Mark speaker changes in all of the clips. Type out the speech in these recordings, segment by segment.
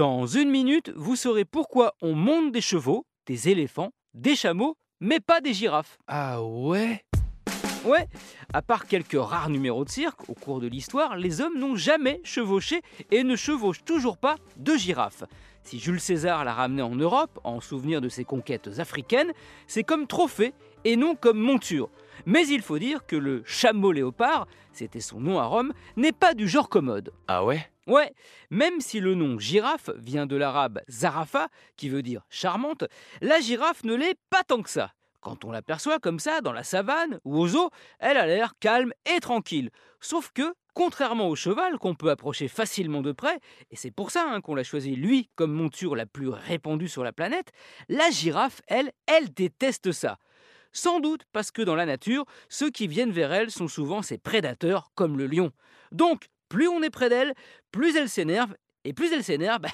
Speaker 1: Dans une minute, vous saurez pourquoi on monte des chevaux, des éléphants, des chameaux, mais pas des girafes.
Speaker 2: Ah ouais?
Speaker 1: Ouais, à part quelques rares numéros de cirque, au cours de l'histoire, les hommes n'ont jamais chevauché et ne chevauchent toujours pas de girafes. Si Jules César l'a ramené en Europe, en souvenir de ses conquêtes africaines, c'est comme trophée et non comme monture. Mais il faut dire que le chameau léopard, c'était son nom à Rome, n'est pas du genre commode.
Speaker 2: Ah ouais?
Speaker 1: Ouais, même si le nom girafe vient de l'arabe zarafa, qui veut dire charmante, la girafe ne l'est pas tant que ça. Quand on l'aperçoit comme ça, dans la savane ou aux eaux, elle a l'air calme et tranquille. Sauf que, contrairement au cheval qu'on peut approcher facilement de près, et c'est pour ça hein, qu'on l'a choisi lui comme monture la plus répandue sur la planète, la girafe, elle, elle déteste ça. Sans doute parce que dans la nature, ceux qui viennent vers elle sont souvent ses prédateurs, comme le lion. Donc, plus on est près d'elle, plus elle s'énerve. Et plus elle s'énerve, bah,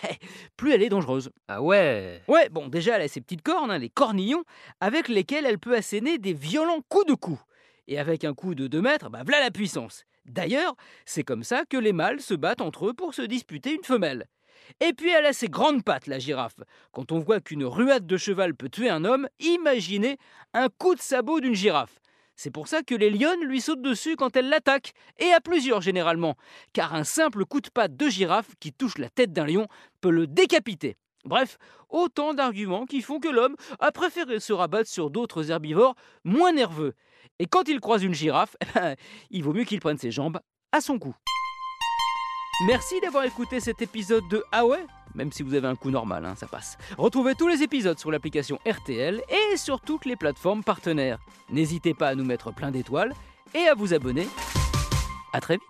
Speaker 1: plus elle est dangereuse.
Speaker 2: Ah ouais
Speaker 1: Ouais, bon, déjà, elle a ses petites cornes, hein, les cornillons, avec lesquels elle peut asséner des violents coups de cou. Et avec un coup de 2 mètres, bah voilà la puissance. D'ailleurs, c'est comme ça que les mâles se battent entre eux pour se disputer une femelle. Et puis elle a ses grandes pattes, la girafe. Quand on voit qu'une ruade de cheval peut tuer un homme, imaginez un coup de sabot d'une girafe. C'est pour ça que les lionnes lui sautent dessus quand elle l'attaque, et à plusieurs généralement, car un simple coup de patte de girafe qui touche la tête d'un lion peut le décapiter. Bref, autant d'arguments qui font que l'homme a préféré se rabattre sur d'autres herbivores moins nerveux. Et quand il croise une girafe, eh ben, il vaut mieux qu'il prenne ses jambes à son cou. Merci d'avoir écouté cet épisode de Ah Même si vous avez un coup normal, hein, ça passe. Retrouvez tous les épisodes sur l'application RTL et sur toutes les plateformes partenaires. N'hésitez pas à nous mettre plein d'étoiles et à vous abonner. À très vite